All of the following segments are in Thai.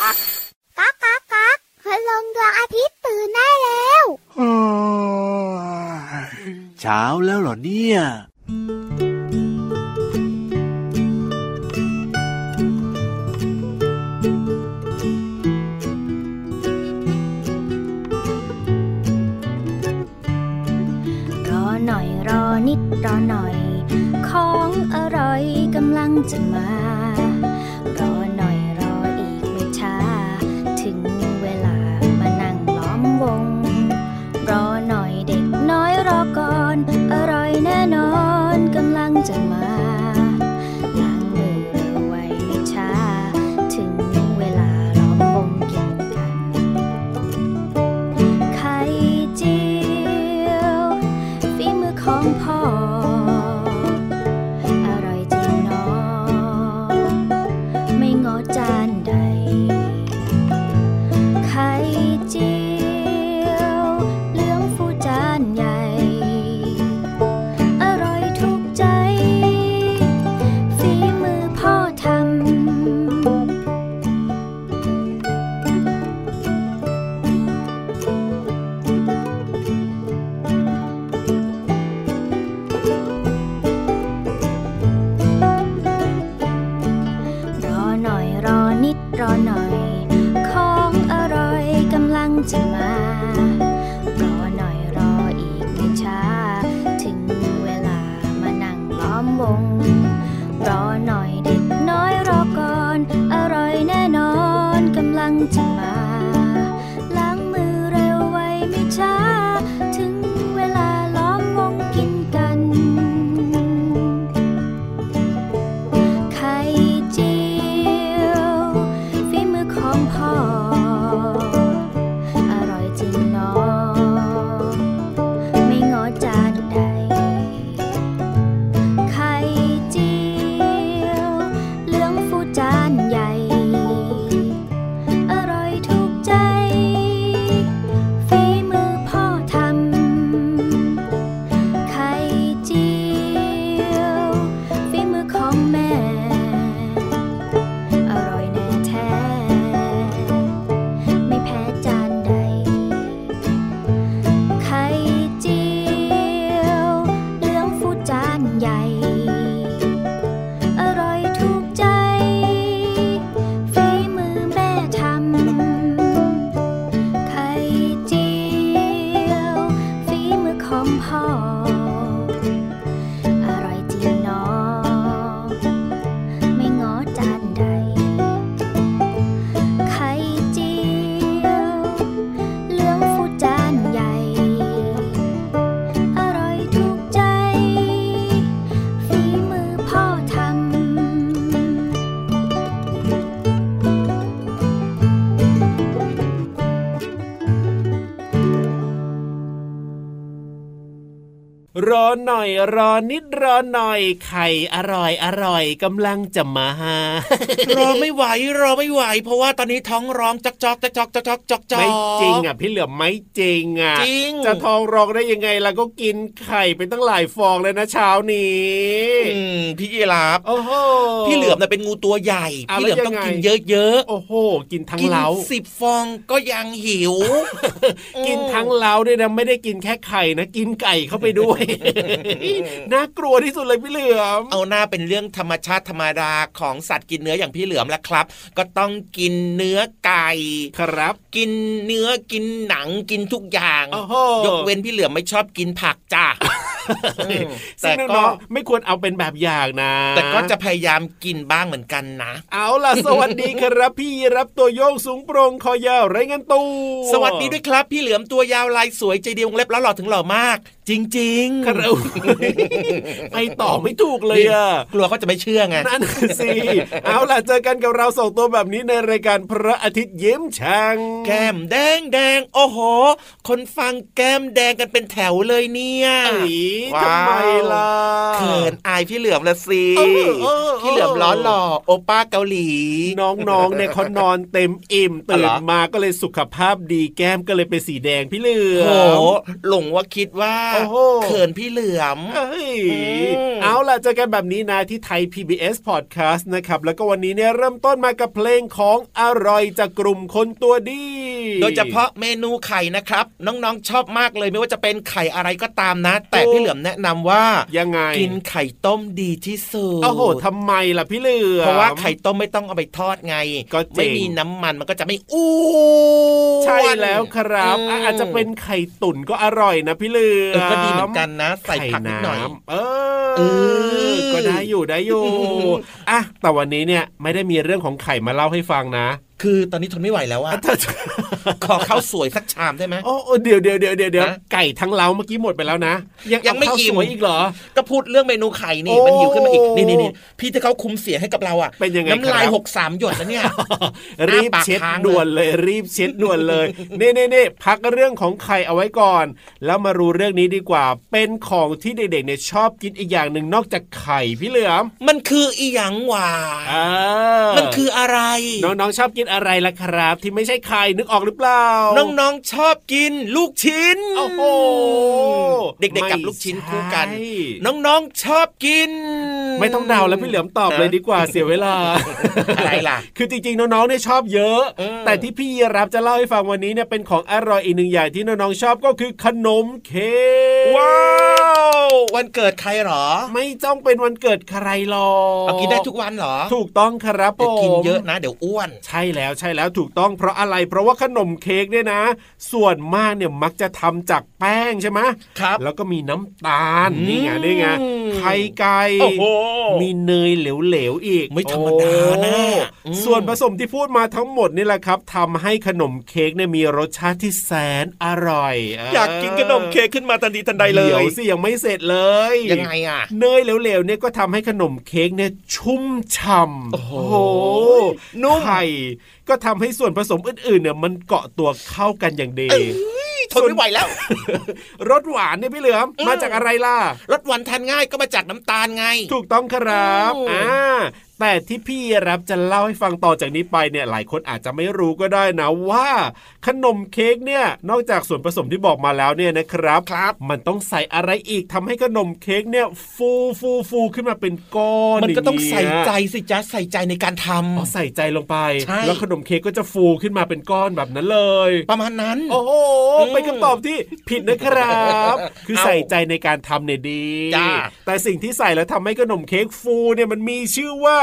ก๊ากก๊ากก๊ากคืลงดวงอาทิตย์ตื่นได้แล้วเช้าแล้วเหรอเนี่ยนิดรอหน่อย ของอร่อยกำลังจะมา รอหน่อยรอนิด รอหน่อยไข่อร่อยอร่อยกำลังจะมารอไม่ไหวรอไม่ไหว เพราะว่าตอนนี้ท้องร้องจอกจอกจอกจอกจอกจอกจอกไม่จริงอะพี่เหลือไม่จริงอะจริงจะท้องร้องได้ยังไงล่ะก็กินไข่ไปตั้งหลายฟองเลยนะเช้านี้พี่ยีราฟโอ้โหพี่เหลือมเน่ยเป็นงูตัวใหญ่ พี่เหลือมต้องกินเยอะๆโอ้โห กินทั้งเล้าสิบฟองก็ยังหิว กินทั้งเล้าด้วยนะไม่ได้กินแค่ไข่นะ กินไก่เข้าไปด้วยน่ากลัวที่สุดเลยพี่เหลือม เอาหน้าเป็นเรื่องธรรมชาติธรรมดาของสัตว์กินเนื้ออย่างพี่เหลือมแล้วครับ ก็ต้องกินเนื้อไก่ครับ กินเนื้อกินหนังกินทุกอย่างโอ้โห ยกเว้นพี่เหลือมไม่ชอบกินผักจ้าซึ่แต่งก็น้องๆไม่ควรเอาเป็นแบบอย่างนะแต่ก็จะพยายามกินบ้างเหมือนกันนะ เอาล่ะ สวัสดีครับ พี่รับตัวโยงสูงโปรงคอยาวไรเงินตูสวัสดีด้วยครับ พี่เหลือมตัวยาวลายสวยใจเดียววงเล็บแล้วหล่อถึงหล่อมากจริงๆครับไปต่อไม่ถูกเลยอะกลัวเขาจะไม่เชื่อไงนั่นสิเอาล่ะเจอกันกับเราสองตัวแบบนี้ในรายการพระอาทิตย์ยิ้มช่างแก้มแดงแดงโอ้โห คนฟังแก้มแดงกันเป็นแถวเลยเนี่ยเอ้ยว้าวทำไมล่ะเขินอายพี่เหลือมละสิเออเออพี่เหลือมล้อหล่อโอป้าเกาหลี น้องๆเนี่ยเขานอนเต็มอิ่มอ๋อตื่เหรนอมาก็เลยสุขภาพดีแก้มก็เลยเป็นสีแดงพี่เหลือโอ้มโหหลงว่าคิดว่าโอ้โหเขินพี่เหลือมเอ้ยอืมเอาล่ะเจอกันแบบนี้นะที่ไทย PBS Podcast นะครับ แล้วก็วันนี้เนี่ยเริ่มต้นมากับเพลงของอร่อยจากกลุ่มคนตัวดี โดยเฉพาะเมนูไข่นะครับ น้องๆชอบมากเลยไม่ว่าจะเป็นไข่อะไรก็ตามนะ แต่พี่เหลือมแนะนำว่ายังไงกินไข่ต้มดีที่สุดโอ้โหทำไมล่ะพี่เหลือมเพราะว่าไข่ต้มไม่ต้องเอาไปทอดไงก็จริงไม่มีน้ำมันมันก็จะไม่อ้วนใช่แล้วครับมอะอาจจะเป็นไข่ตุ๋นก็อร่อยนะพี่เหลือเอมอก็ดีเหมือนกันนะ ใส่ผักนิดหน่อยไข่ำเอเอออก็ได้อยู่ได้อยู่อืมอะแต่วันนี้เนี่ยไม่ได้มีเรื่องของไข่มาเล่าให้ฟังนะ คือตอนนี้ทนไม่ไหวแล้วอะขอข้าวสวยสักชามได้ไหมโอ้โอ้เดี๋ยวเดี๋ยวเดี๋ยวเดี๋ยวเดี๋ยวฮะไก่ทั้งเล้าเมื่อกี้หมดไปแล้วนะ ยังยังไม่เอาข้าวอิ่มสวยอีกเหรอ ก็พูดเรื่องเมนูไข่นี่โอ้มันหิวขึ้นมาอีกนี่นี่นี่พี่ที่เขาคุมเสียงให้กับเราอะเป็นยังไงน้ำลายครับหกสามหยดแล้วเนี่ย รีบอ้าปากเช็ดค้างเลยด่วนเลยรีบเช็ดด่วนเลยเน่เน่เน่พักเรื่องของไข่เอาไว้ก่อน แล้วมารู้เรื่องนี้ดีกว่า เป็นของที่เด็กๆเนี่ยชอบกินอีกอย่างหนึ่งนอกจากไข่พี่เหลือมมันคืออีหยังหว่าอ่ามันคืออะไรน้องๆชอบกินอะไรล่ะครับ ที่ไม่ใช่ไข่นึกออกหรือเปล่า น้องๆชอบกินลูกชิ้นโอ้โหเด็กๆกับลูกชิ้นคู่กันไม่ใช่น้องๆชอบกิน ไม่ต้องเดาแล้วพี่เหลือมตอบเลยดีกว่าเสียเวลาอะไรล่ะ คือจริงๆน้องๆเนี่ยชอบเยอะเออแต่ที่พี่รับจะเล่าให้ฟังวันนี้เนี่ยเป็นของอร่อยอีกหนึ่งอย่างที่น้องๆชอบก็คือขนมเค้กว้าววันเกิดใครเหรอ ไม่ต้องเป็นวันเกิดใครหรอกเอากินได้ทุกวันเหรอ ถูกต้องครับผเดี๋ยวมกินเยอะนะ เดี๋ยวอ้วน ใช่แล้วใช่แล้วถูกต้องเพราะอะไร เพราะว่าขนมเค้กเนี่ยนะ ส่วนมากเนี่ยมักจะทำจากแป้งใช่ไหมครับ แล้วก็มีน้ำตาลอืมนี่ไงนี่ไงไข่ไก่โอ้โหมีเนยเหลวๆอีกไม่ธรรมดานะโอ้อืมส่วนผสมที่พูดมาทั้งหมดนี่แหละครับทำให้ขนมเค้กเนี่ยมีรสชาติที่แสนอร่อยเอยากกินขนมเค้กขึ้นมาทันทีทันใดเลเดี๋ยวยสิยังไม่เสร็จเลยยังไงอะเนยเหลวๆเนี่ยก็ทำให้ขนมเค้กเนี่ยชุ่มฉ่ำโอ้โหนุ่มไข่ก็ทำให้ส่วนผสมอื่นๆเนี่ยมันเกาะตัวเข้ากันอย่างดีทนไม่ไหวแล้วรสหวานเนี่ยพี่เหลือมอืมมาจากอะไรล่ะรสหวานทานง่ายก็มาจากน้ำตาลไง ถูกต้องครับอืมอ่าแต่ที่พี่รับจะเล่าให้ฟังต่อจากนี้ไปเนี่ยหลายคนอาจจะไม่รู้ก็ได้นะว่า ขนมเค้กเนี่ยนอกจากส่วนผสมที่บอกมาแล้วเนี่ยนะครับครับ มันต้องใส่อะไรอีกทำให้ขนมเค้กเนี่ยฟูฟูฟูขึ้นมาเป็นก้อนมันก็ต้องย่าใส่เยใจสิจ๊ะใส่ใจในการทอ๋อใส่ใจลงไปใช่แล้วขนมเค้กก็จะฟูขึ้นมาเป็นก้อนแบบนั้นเลยำประมาณนั้น โอ้โหอืมเป็นคำตอบที่ผิดนะครับ คือเอ้าใส่ใจในการทำเนี่ยดีจ้าแต่สิ่งที่ใส่แล้วทำให้ขนมเค้กฟูเนี่ยมันมีชื่อว่า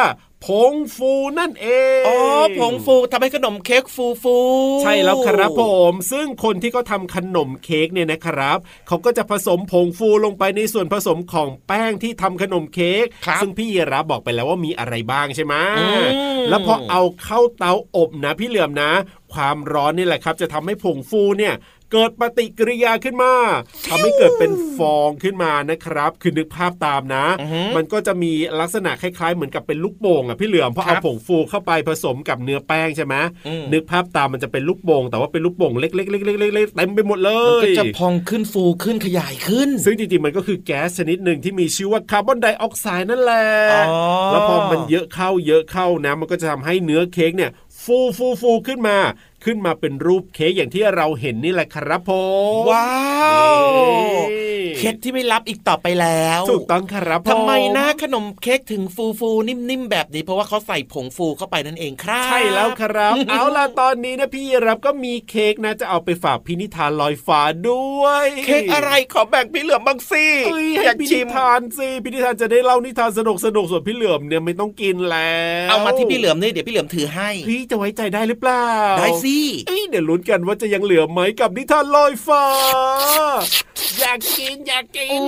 ผงฟูนั่นเอง อ๋อ ผงฟูทำให้ขนมเค้กฟูฟูใช่แล้วครับผม ซึ่งคนที่เขาทำขนมเค้กเนี่ยนะครับ เขาก็จะผสมผงฟูลงไปในส่วนผสมของแป้งที่ทำขนมเค้กครับซึ่งพี่ยีรับบอกไปแล้วว่ามีอะไรบ้างใช่ไหมอืมแล้วพอเอาเข้าเตาอบนะพี่เหลือมนะ ความร้อนนี่แหละครับ จะทำให้ผงฟูเนี่ย เกิดปฏิกิริยาขึ้นมาทำให้เกิดเป็นฟองขึ้นมานะครับ คือนึกภาพตามนะอือฮึมันก็จะมีลักษณะคล้ายๆ เหมือนกับเป็นลูกโป่งอะพี่เหลือมพอครัเอาบผงฟูเข้าไปผสมกับเนื้อแป้งใช่ไหมอืมนึกภาพตามมันจะเป็นลูกโป่งแต่ว่าเป็นลูกโป่งเล็กๆๆๆๆเต็มไปหมดเลมันก็ยจะพองขึ้นฟูขึ้นขยายขึ้น ซึ่งจริงๆมันก็คือแก๊สชนิดหนึ่งที่มีชื่อว่าคาร์บอนไดออกไซด์นั่นแหละอ๋อแล้วพอมันเยอะเข้าเยอะเข้านะ มันก็จะทำให้เนื้อเค้กเนี่ยฟูฟูฟูขึ้นมา ขึ้นมาเป็นรูปเค้กอย่างที่เราเห็นนี่แหละครับผมว้าวนี่เคล็ดที่ไม่รับอีกต่อไปแล้วถูกต้องครับผมทำไมนะขนมเค้กถึงฟูฟูนิ่มๆแบบนี้ เพราะว่าเขาใส่ผงฟูเข้าไปนั่นเองครับ ใช่แล้วครับ เอาล่ะตอนนี้นะพี่รับก็มีเค้กนะจะเอาไปฝากพินิธานลอยฟ้าด้วย เค้กอะไรขอแบ่งพี่เหลือมบ้างสิเอ้ยอให้ยากพิชินิมธานสิพินิธานจะได้เล่านิทานสนุกสนุกๆส่วนพี่เหลือมเนี่ยไม่ต้องกินแล้ว เอามาที่พี่เหลือมนี่เดี๋ยวพี่เหลือมถือให้ พี่จะไว้ใจได้หรือเปล่าได้สิเอ้ยเดี๋ยวลุ้นกันว่าจะยังเหลือไหมกับนิทานลอยฟ้า อยากกินอยากกิน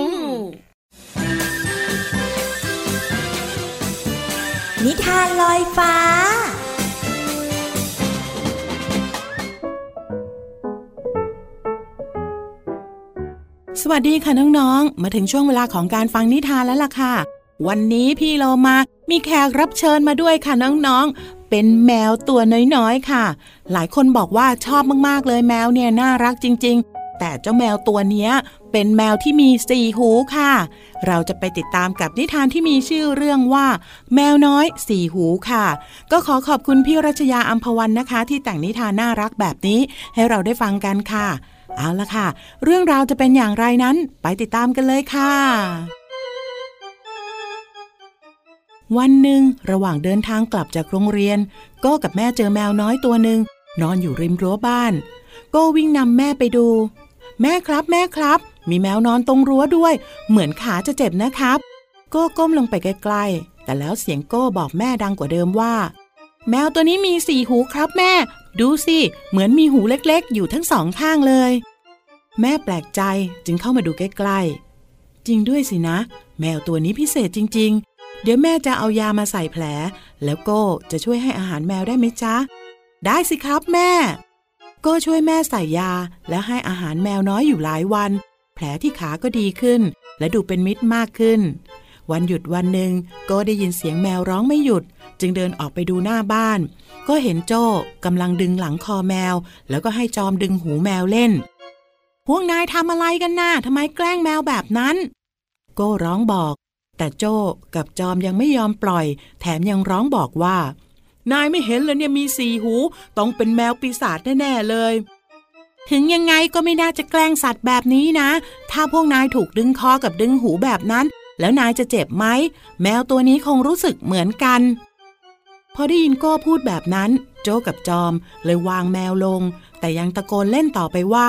นิทานลอยฟ้าสวัสดีค่ะน้องๆ มาถึงช่วงเวลาของการฟังนิทานแล้วล่ะค่ะ วันนี้พี่โลมา มีแขกรับเชิญมาด้วยค่ะน้องๆ เป็นแมวตัวน้อยๆค่ะ หลายคนบอกว่าชอบมากๆเลยแมวเนี่ยน่ารักจริง ๆ แต่เจ้าแมวตัวนี้เป็นแมวที่มีสี่หูค่ะ เราจะไปติดตามกับนิทานที่มีชื่อเรื่องว่า แมวน้อยสี่หูค่ะ ก็ขอขอบคุณพี่รัชยาอัมพวันนะคะ ที่แต่งนิทานน่ารักแบบนี้ให้เราได้ฟังกันค่ะ เอาละค่ะ เรื่องราวจะเป็นอย่างไรนั้นไปติดตามกันเลยค่ะ วันหนึ่งระหว่างเดินทางกลับจากโรงเรียนก็กับแม่เจอแมวน้อยตัวหนึ่งนอนอยู่ริมรั้วบ้านก็วิ่งนำแม่ไปดู แม่ครับแม่ครับ มีแมวนอนตรงรั้วด้วย เหมือนขาจะเจ็บนะครับ โก้ก้มลงไปใกล้ๆ แต่แล้วเสียงโก้บอกแม่ดังกว่าเดิมว่า แมวตัวนี้มีสี่หูครับแม่ ดูสิเหมือนมีหูเล็กๆ อยู่ทั้งสองข้างเลย แม่แปลกใจจึงเข้ามาดูใกล้ๆจริงด้วยสินะ แมวตัวนี้พิเศษจริงๆ เดี๋ยวแม่จะเอายามาใส่แผล แล้วก็จะช่วยให้อาหารแมวได้ไหมจ๊ะ ได้สิครับแม่ก็ช่วยแม่ใส่ยาและให้อาหารแมวน้อยอยู่หลายวัน แผลที่ขาก็ดีขึ้น และดูเป็นมิตรมากขึ้น วันหยุดวันหนึ่งก็ได้ยินเสียงแมวร้องไม่หยุด จึงเดินออกไปดูหน้าบ้าน ก็เห็นโจ้กำลังดึงหลังคอแมว แล้วก็ให้จอมดึงหูแมวเล่น พวกนายทำอะไรกันนะ่ะทำไมแกล้งแมวแบบนั้น โก้ร้องบอก แต่โจ้กับจอมยังไม่ยอมปล่อย แถมยังร้องบอกว่า นายไม่เห็นเลยเนี่ยมีสีหู ต้องเป็นแมวปีศาจแน่ ๆ เลย ถึงยังไงก็ไม่น่าจะแกล้งสัตว์แบบนี้นะ ถ้าพวกนายถูกดึงคอกับดึงหูแบบนั้น แล้วนายจะเจ็บไหม แมวตัวนี้คงรู้สึกเหมือนกัน พอได้ยินโก้พูดแบบนั้น โจกับจอม เลยวางแมวลง แต่ยังตะโกนเล่นต่อไปว่า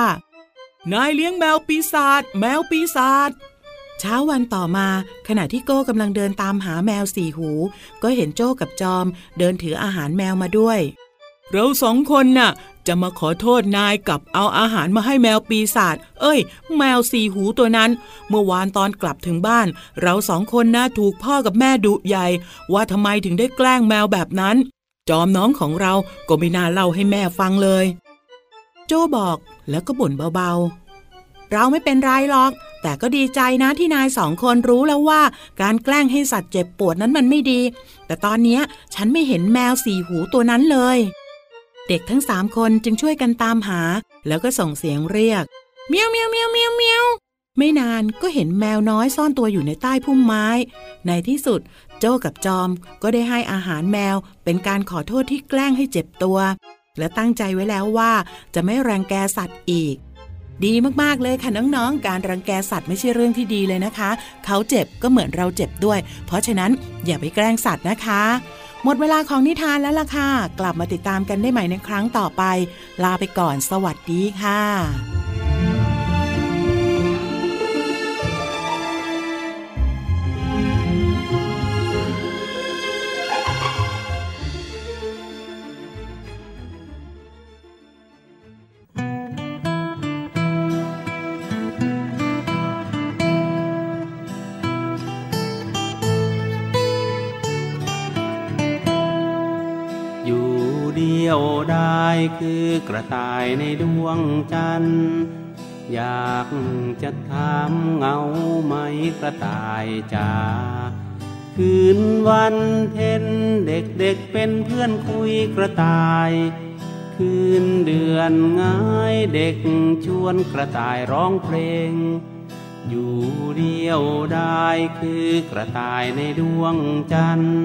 นายเลี้ยงแมวปีศาจแมวปีศาจ เช้าวันต่อมาขณะที่โก้กำลังเดินตามหาแมวสี่หู ก็เห็นโจ้กับจอม เดินถืออาหารแมวมาด้วย เราสองคนน่ะ จะมาขอโทษนายกับเอาอาหารมาให้แมวปีศาจเอ้ย แมวสี่หูตัวนั้น เมื่อวานตอนกลับถึงบ้าน เราสองคนน่ะถูกพ่อกับแม่ดุใหญ่ ว่าทำไมถึงได้แกล้งแมวแบบนั้น จอมน้องของเราก็ไม่น่าเล่าให้แม่ฟังเลย โจ้บอกแล้วก็บ่นเบาๆ เราไม่เป็นไรหรอก แต่ก็ดีใจนะที่นายสองคนรู้แล้วว่า การแกล้งให้สัตว์เจ็บปวดนั้นมันไม่ดี แต่ตอนนี้ฉันไม่เห็นแมวสี่หูตัวนั้นเลย เด็กทั้งสามคนจึงช่วยกันตามหา แล้วก็ส่งเสียงเรียกเมียวเมียวเมียวเมียวเมียวไม่นานก็เห็นแมวน้อยซ่อนตัวอยู่ในใต้พุ่มไม้ ในที่สุดโจ้กับจอมก็ได้ให้อาหารแมวเป็นการขอโทษที่แกล้งให้เจ็บตัว และตั้งใจไว้แล้วว่าจะไม่แรงแกสัตว์อีก ดีมากๆเลยค่ะน้องๆ การรังแกสัตว์ไม่ใช่เรื่องที่ดีเลยนะคะ เขาเจ็บก็เหมือนเราเจ็บด้วย เพราะฉะนั้นอย่าไปแกล้งสัตว์นะคะ หมดเวลาของนิทานแล้วล่ะค่ะ กลับมาติดตามกันได้ใหม่ในครั้งต่อไป ลาไปก่อนสวัสดีค่ะ ยวได้คือกระต่ายในดวงจันทร์อยากจะถามเงาไหมกระต่ายจ๋าคืนวันเพ็ญเด็กเด็กเป็นเพื่อนคุยกระต่าย คืนเดือนง่ายเด็กชวนกระต่ายร้องเพลง อยู่เดียวได้คือกระต่ายในดวงจันทร์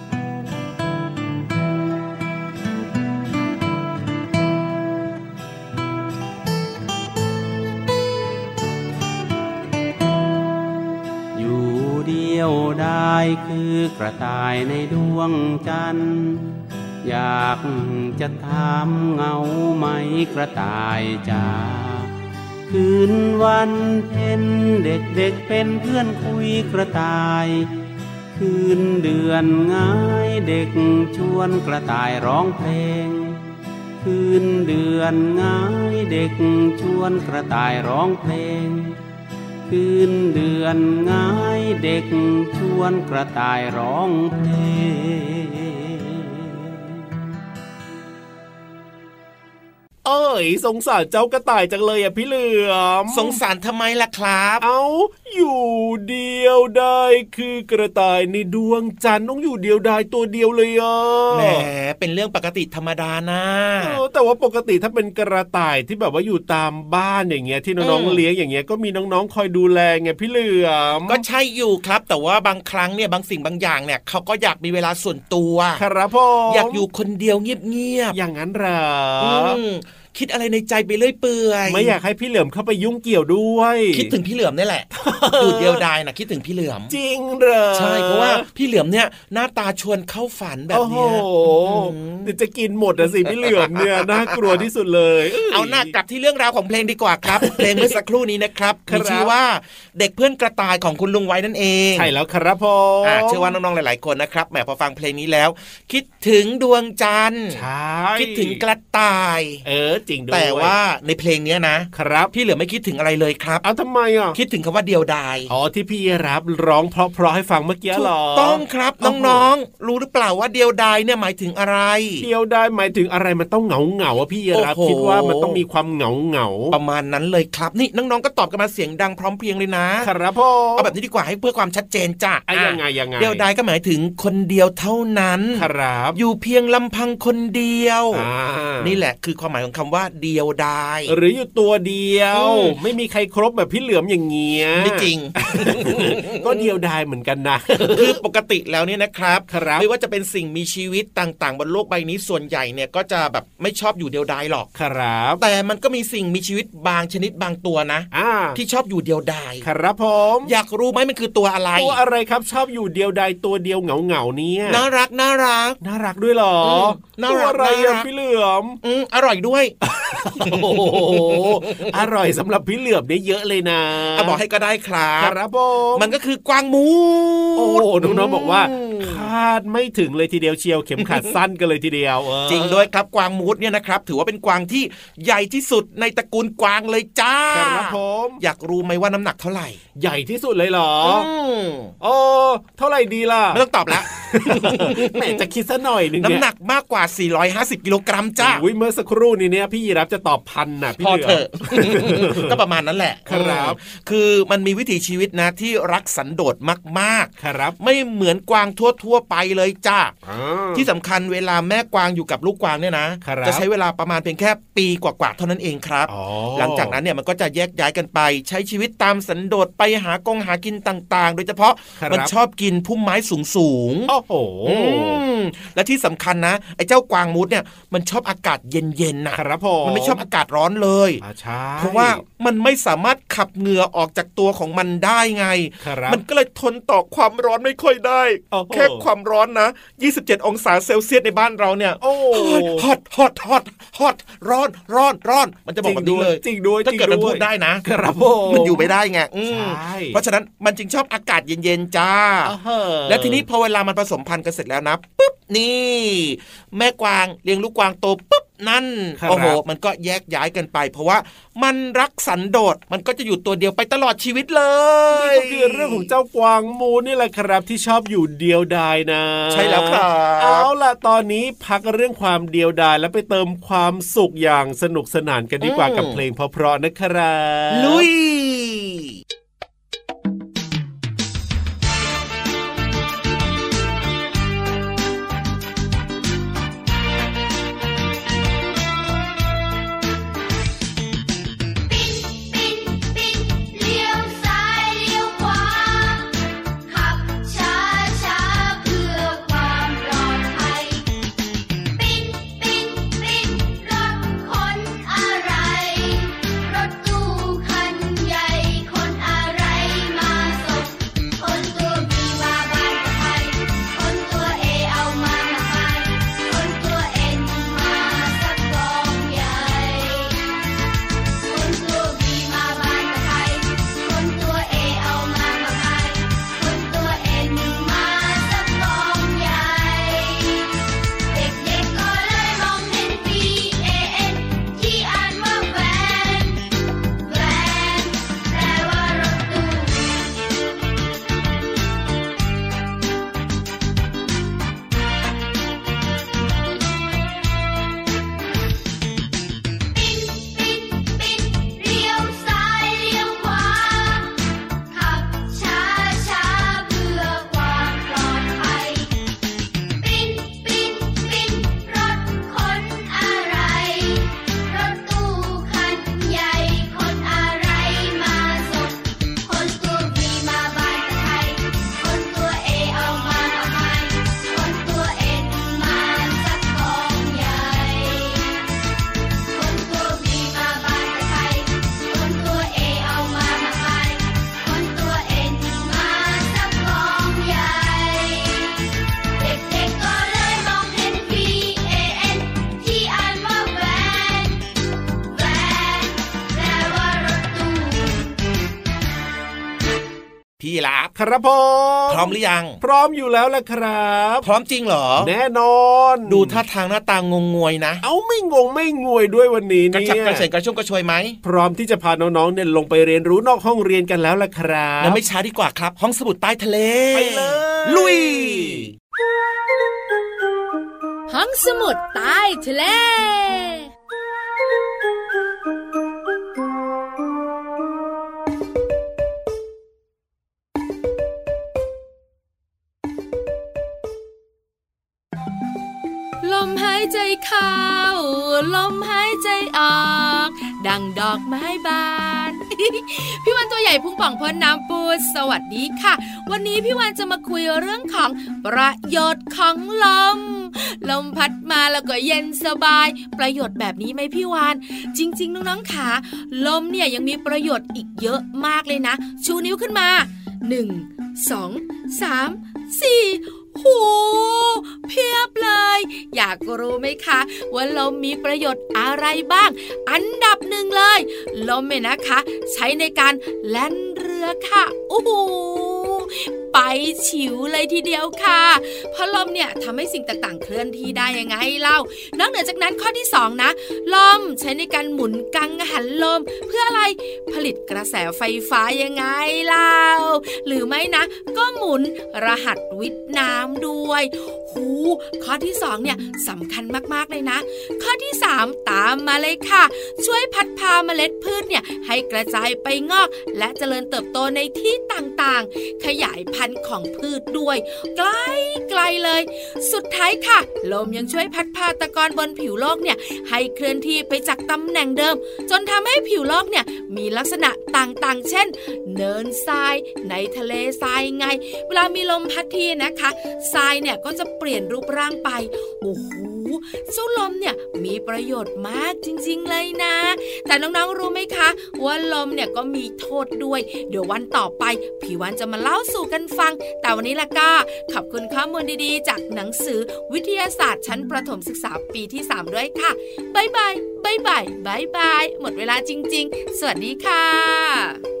ได้คือกระต่ายในดวงจันทร์อยากจะถามเงาไหมกระต่ายจ๋าคืนวันเพ็ญเด็กเด็กเป็นเพื่อนคุยกระต่าย คืนเดือนง่ายเด็กชวนกระต่ายร้องเพลง คืนเดือนง่ายเด็กชวนกระต่ายร้องเพลง คืนเดือนง่ายเด็กชวนกระต่ายร้องเพลงโอ้ยสงสารเจ้ากระต่ายจังเลยอะพี่เหลือม สงสารทำไมล่ะครับ เอา อยู่เดียวได้คือกระต่ายในดวงจันทร์ต้องอยู่เดียวได้ตัวเดียวเลยอะแหมเป็นเรื่องปกติธรรมดานะเออแต่ว่าปกติถ้าเป็นกระต่ายที่แบบว่าอยู่ตามบ้านอย่างเงี้ยที่น้องอืมๆเลี้ยงอย่างเงี้ยก็มีน้องๆคอยดูแลไงพี่เหลือมก็ใช่อยู่ครับ แต่ว่าบางครั้งเนี่ยบางสิ่งบางอย่างเนี่ยเขาก็อยากมีเวลาส่วนตัว ครับผมอยากอยู่คนเดียวเงียบอย่างนั้นเหรอๆออืม คิดอะไรในใจไปเรื่อยเปื่อยไม่อยากให้พี่เหลือมเข้าไปยุ่งเกี่ยวด้วย คิดถึงพี่เหลือมนี่แหละอยู่เดียวดายนะคิดถึงพี่เหลือม จริงเหรอใช่เพราะว่าพี่เหลือมเนี่ยหน้าตาชวนเข้าฝันแบบโอ้โหเนี้ยอืมเดี๋ยวจะกินหมดอะสิพี่เหลือมเนี่ยน่ากลัวที่สุดเลย เอาหน้ากลับที่เรื่องราวของเพลงดีกว่าครับ เพลงเมื่อสักครู่นี้นะครับครับมีชื่อว่าเด็กเพื่อนกระต่ายของคุณลุงไว้นั่นเองใช่แล้วครับผมอ่าเชื่อว่าน้องๆหลาย ๆคนนะครับแหมพอฟังเพลงนี้แล้ว คิดถึงดวงจันทร์ใช่คิดถึงกระต่าย เออจริงด้วยแต่ว่าในเพลงเนี้ยนะครับ พี่เหลือไม่คิดถึงอะไรเลยครับเอาทำไมอะคิดถึงคำว่าเดียวดายอ๋อที่พี่รับร้องเพราะๆให้ฟังเมื่อกี้ถูเหรกอต้องครับโอ้โหน้องๆรู้หรือเปล่าว่าเดียวดายเนี่ยหมายถึงอะไร เดียวได้หมายถึงอะไรมันต้องเหงาเหงาๆอะพี่รับโอ้โหคิดว่ามันต้องมีความเหงาเหงาๆประมาณนั้นเลยครับนี่น้องๆก็ตอบกันมาเสียงดังพร้อมเพรียงเลยนะครับผมเอาแบบนี้ดีกว่าให้เพื่อความชัดเจนจ้ะอะยังไงยังไงเดียวดายก็หมายถึงคนเดียวเท่านั้นครับอยู่เพียงลำพังคนเดียวอ่านี่แหละคือความหมายของคำว่าเดียวดาย หรืออยู่ตัวเดียวอืมไม่มีใครครบแบบพี่เหลือมอย่างเงี้ยไม่จริง ก็เดียวดายเหมือนกันนะ คือปกติแล้วเนี่ยนะครับครับไม่ว่าจะเป็นสิ่งมีชีวิตต่างๆ บนโลกใบนี้ส่วนใหญ่เนี่ยก็จะแบบไม่ชอบอยู่เดียวดายหรอกครับ แต่มันก็มีสิ่งมีชีวิตบางชนิดบางตัวนะอ่าที่ชอบอยู่เดียวดายครับผมอยากรู้ไหมมันคือตัวอะไร ตัวอะไรครับชอบอยู่เดียวดายตัวเดียวเหงาเหงาๆเนี่ยน่ารักน่ารัก น่ารักด้วยเหรออืมน่าตัวรักอะไรน่ารัอะกพี่เหลือมอืมอร่อยด้วยโอ้โหอร่อยสำหรับพี่เหลือมเนี่ยเยอะเลยนะอะบอกให้ก็ได้ครับครับผมมันก็คือกวางหมูโอ้น้องๆบอกว่า คาดไม่ถึงเลยทีเดียวเชียวเข็มขัดสั้นกันเลยทีเดียวเออจริงด้วยครับกวางมูดเนี่ยนะครับ ถือว่าเป็นกวางที่ใหญ่ที่สุดในตระกูลกวางเลยจ้าครับผมอยากรู้ไหมว่าน้ำหนักเท่าไหร่ ใหญ่ที่สุดเลยเหรอมโอ้เท่าไหร่ดีล่ะไม่ต้องตอบแล้วแหมจะคิดซะหน่อยหนึงน้ำเยหนักมากกว่า 450 กิโลกรัมจ้าอุ้ยเมื่อสักครู่นี้เนี่ยพี่ยีรับจะตอบพันน่ะพี่พอเหลืเถอะก็ประมาณนั้นแหละครับอืมคือมันมีวิถีชีวิตนะที่รักสันโดษมากครับๆไม่เหมือนกวางทั่วๆไปเลยจ้าอ่าที่สำคัญเวลาแม่กวางอยู่กับลูกกวางเนี่ยนะครับจะใช้เวลาประมาณเพียงแค่ปีกว่าๆเท่านั้นเองครับอ๋อหลังจากนั้นเนี่ยมันก็จะแยกย้ายกันไป ใช้ชีวิตตามสันโดษไปหากงหากินต่าง ๆ โดยเฉพาะครับมันชอบกินพุ่มไม้สูงๆโอ้โหอืมและที่สำคัญนะไอ้เจ้ากวางมูดเนี่ยมันชอบอากาศเย็นๆนะครับผมมันไม่ชอบอากาศร้อนเลยอ่าใช่เพราะว่ามันไม่สามารถขับเหงื่อออกจากตัวของมันได้ไงครับมันก็เลยทนต่อความร้อนไม่ค่อยได้โอ้โหแค่ความร้อนนะ 27 องศาเซลเซียสในบ้านเราเนี่ยโอ้ฮอตฮอตฮอตฮอตร้อนร้อนร้อน มันจะบอกแบบนี้เลย จริงด้วยถ้าเกิดจริมันงพูวยดได้นะ ครับผมมันอยู่ไม่ได้ไงอืมใช่เพราะฉะนั้นมันจึงชอบอากาศเย็นๆจ้าอ่าฮะและทีนี้พอเวลามันผสมพันธุ์กันเสร็จแล้วนะปุ๊บนี่ แม่กวางเลี้ยงลูกกวางโตปุ๊บ นั่นครับโอ้โหมันก็แยกย้ายกันไป เพราะว่ามันรักสันโดษมันก็จะอยู่ตัวเดียวไปตลอดชีวิตเลยนี่ก็คือเรื่องของเจ้ากวางมูนี่แหละครับที่ชอบอยู่เดียวดายนะ ใช่แล้วครับเอาล่ะตอนนี้พักเรื่องความเดียวดายแล้วไปเติมความสุขอย่างสนุกสนานกันดีกว่ากับเพลงเพราะๆนะครับลุย ครับครับผมพร้อมหรือยัง พร้อมอยู่แล้วล่ะครับ พร้อมจริงเหรอ แน่นอน ดูท่าทางหน้าตางงงวยนะ เอาไม่งงไม่งวยด้วยวันนี้กระเนี่ฉับยกระเฉงกระชุ่มกระชวยไหม พร้อมที่จะพาน้องๆเนี่ยลงไปเรียนรู้นอกห้องเรียนกันแล้วล่ะครับแล้วไม่ช้าดีกว่าครับ ห้องสมุดใต้ทะเล ไปเลย ลุย ห้องสมุดใต้ทะเลล ลมหายใจออก ดังดอกไม้บาน พี่วันตัวใหญ่พุงป่องพ้นน้ำปูสวัสดีค่ะ วันนี้พี่วันจะมาคุยเรื่องของประโยชน์ของลม ลมพัดมาแล้วก็เย็นสบาย ประโยชน์แบบนี้ไหมพี่วาน จริง ๆ น้องๆขาลมเนี่ยยังมีประโยชน์อีกเยอะมากเลยนะ ชูนิ้วขึ้นมา 1 2 3 4 โหเพียบเลย อยากรู้ไหมคะ ว่าลมมีประโยชน์อะไรบ้าง อันดับหนึ่งเลย ลมเนี่ยนะคะ ใช้ในการแล่นเรือค่ะ โอ้โห ไปฉิวเลยทีเดียวค่ะเพราะลมเนี่ยทำให้สิ่งต่างๆ เคลื่อนที่ได้ยังไงเล่านอกเหนือจากนั้นข้อที่สองนะ ลมใช้ในการหมุนกังหันลม เพื่ออะไรผลิตกระแสไฟฟ้ายังไงเล่า หรือไม่นะ ก็หมุนรหัสวิทน้ำด้วย หู ข้อที่สองเนี่ยสำคัญมากๆเลยนะ ข้อที่สามตามมาเลยค่ะ ช่วยพัดพาเมล็ดพืชเนี่ยให้กระจายไปงอก และเจริญเติบโตในที่ต่างๆ ขยายพันธุ์ของพืชด้วย ไกลไกลเลย สุดท้ายค่ะ ลมยังช่วยพัดพาตะกอนบนผิวโลกเนี่ยให้เคลื่อนที่ไปจากตำแหน่งเดิม จนทำให้ผิวโลกเนี่ยมีลักษณะต่างๆ เช่น เนินทราย ในทะเลทรายไง เวลามีลมพัดทีนะคะทรายเนี่ยก็จะเปลี่ยนรูปร่างไปโอ้โห เจ้าลมเนี่ยมีประโยชน์มากจริง ๆ เลยนะ แต่น้องๆรู้ไหมคะ ว่าลมเนี่ยก็มีโทษด้วย เดี๋ยววันต่อไป พี่วันจะมาเล่าสู่กันฟัง แต่วันนี้ละก็ขอบคุณข้อมูลดีๆ จากหนังสือวิทยาศาสตร์ชั้นประถมศึกษาปีที่ 3 ด้วยค่ะbye bye bye bye bye bye หมดเวลาจริง ๆ สวัสดีค่ะ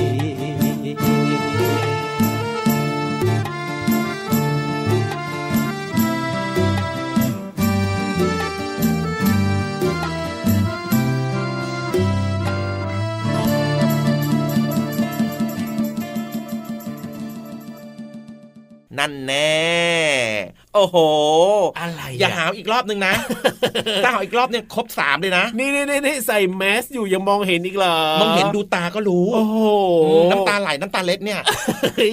นั่นแน่ โอ้โห อะไรอย่าหาวอีกรอบนึงนะถ้าหาวอีกรอบเนี่ยครบสามเลยนะ นี่นี่นี่นี่ใส่แมสอยู่ยังมองเห็นอีกเหรอมองเห็นดูตาก็รู้ โอ้โหอืมน้ำตาไหลน้ำตาเล็ดเนี่ยเฮ้ย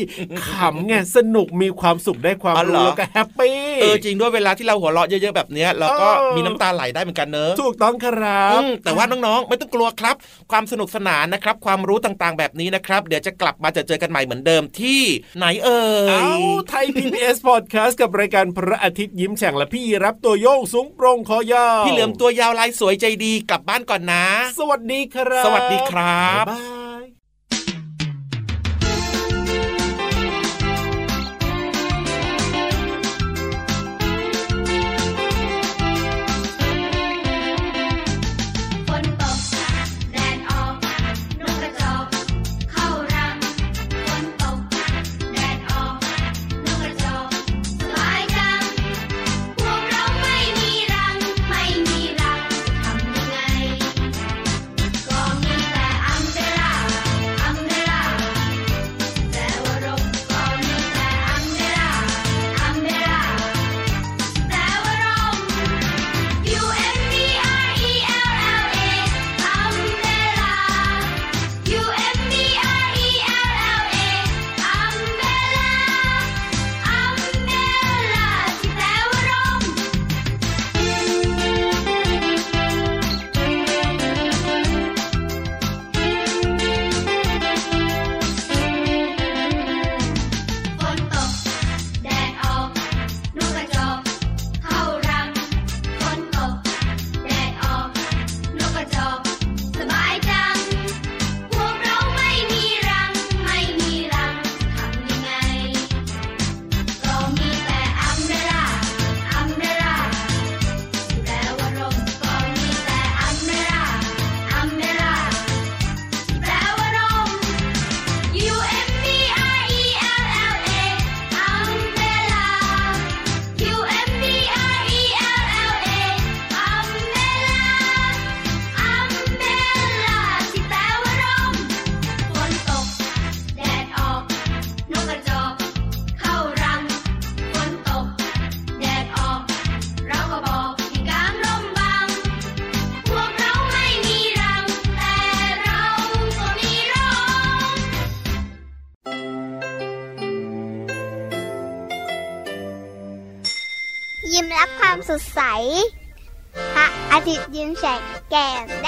ขำไงสนุกมีความสุขได้ความอ๋อเหรรู้อแล้วก็แฮปปี้เออจริงด้วยเวลาที่เราหัวเราะเยอะๆแบบเนี้ยเราก็เออมีน้ำตาไหลได้เหมือนกันเนอะถูกต้องครับอืมแต่ว่าน้องๆไม่ต้องกลัวครับ ความสนุกสนานนะครับ ความรู้ต่างๆแบบนี้นะครับ เดี๋ยวจะกลับมาเจอเจอกันใหม่เหมือนเดิมที่ไหนเอ่ยเอาไทย PBS Podcast กับรายการพระอาทิตย์ยิ้มแฉ่งและพี่รับตัวโยงสูงโปร่งคอยาวพี่เหลือมตัวยาวลายสวยใจดีกลับบ้านก่อนนะ สวัสดีครับ สวัสดีครับ รั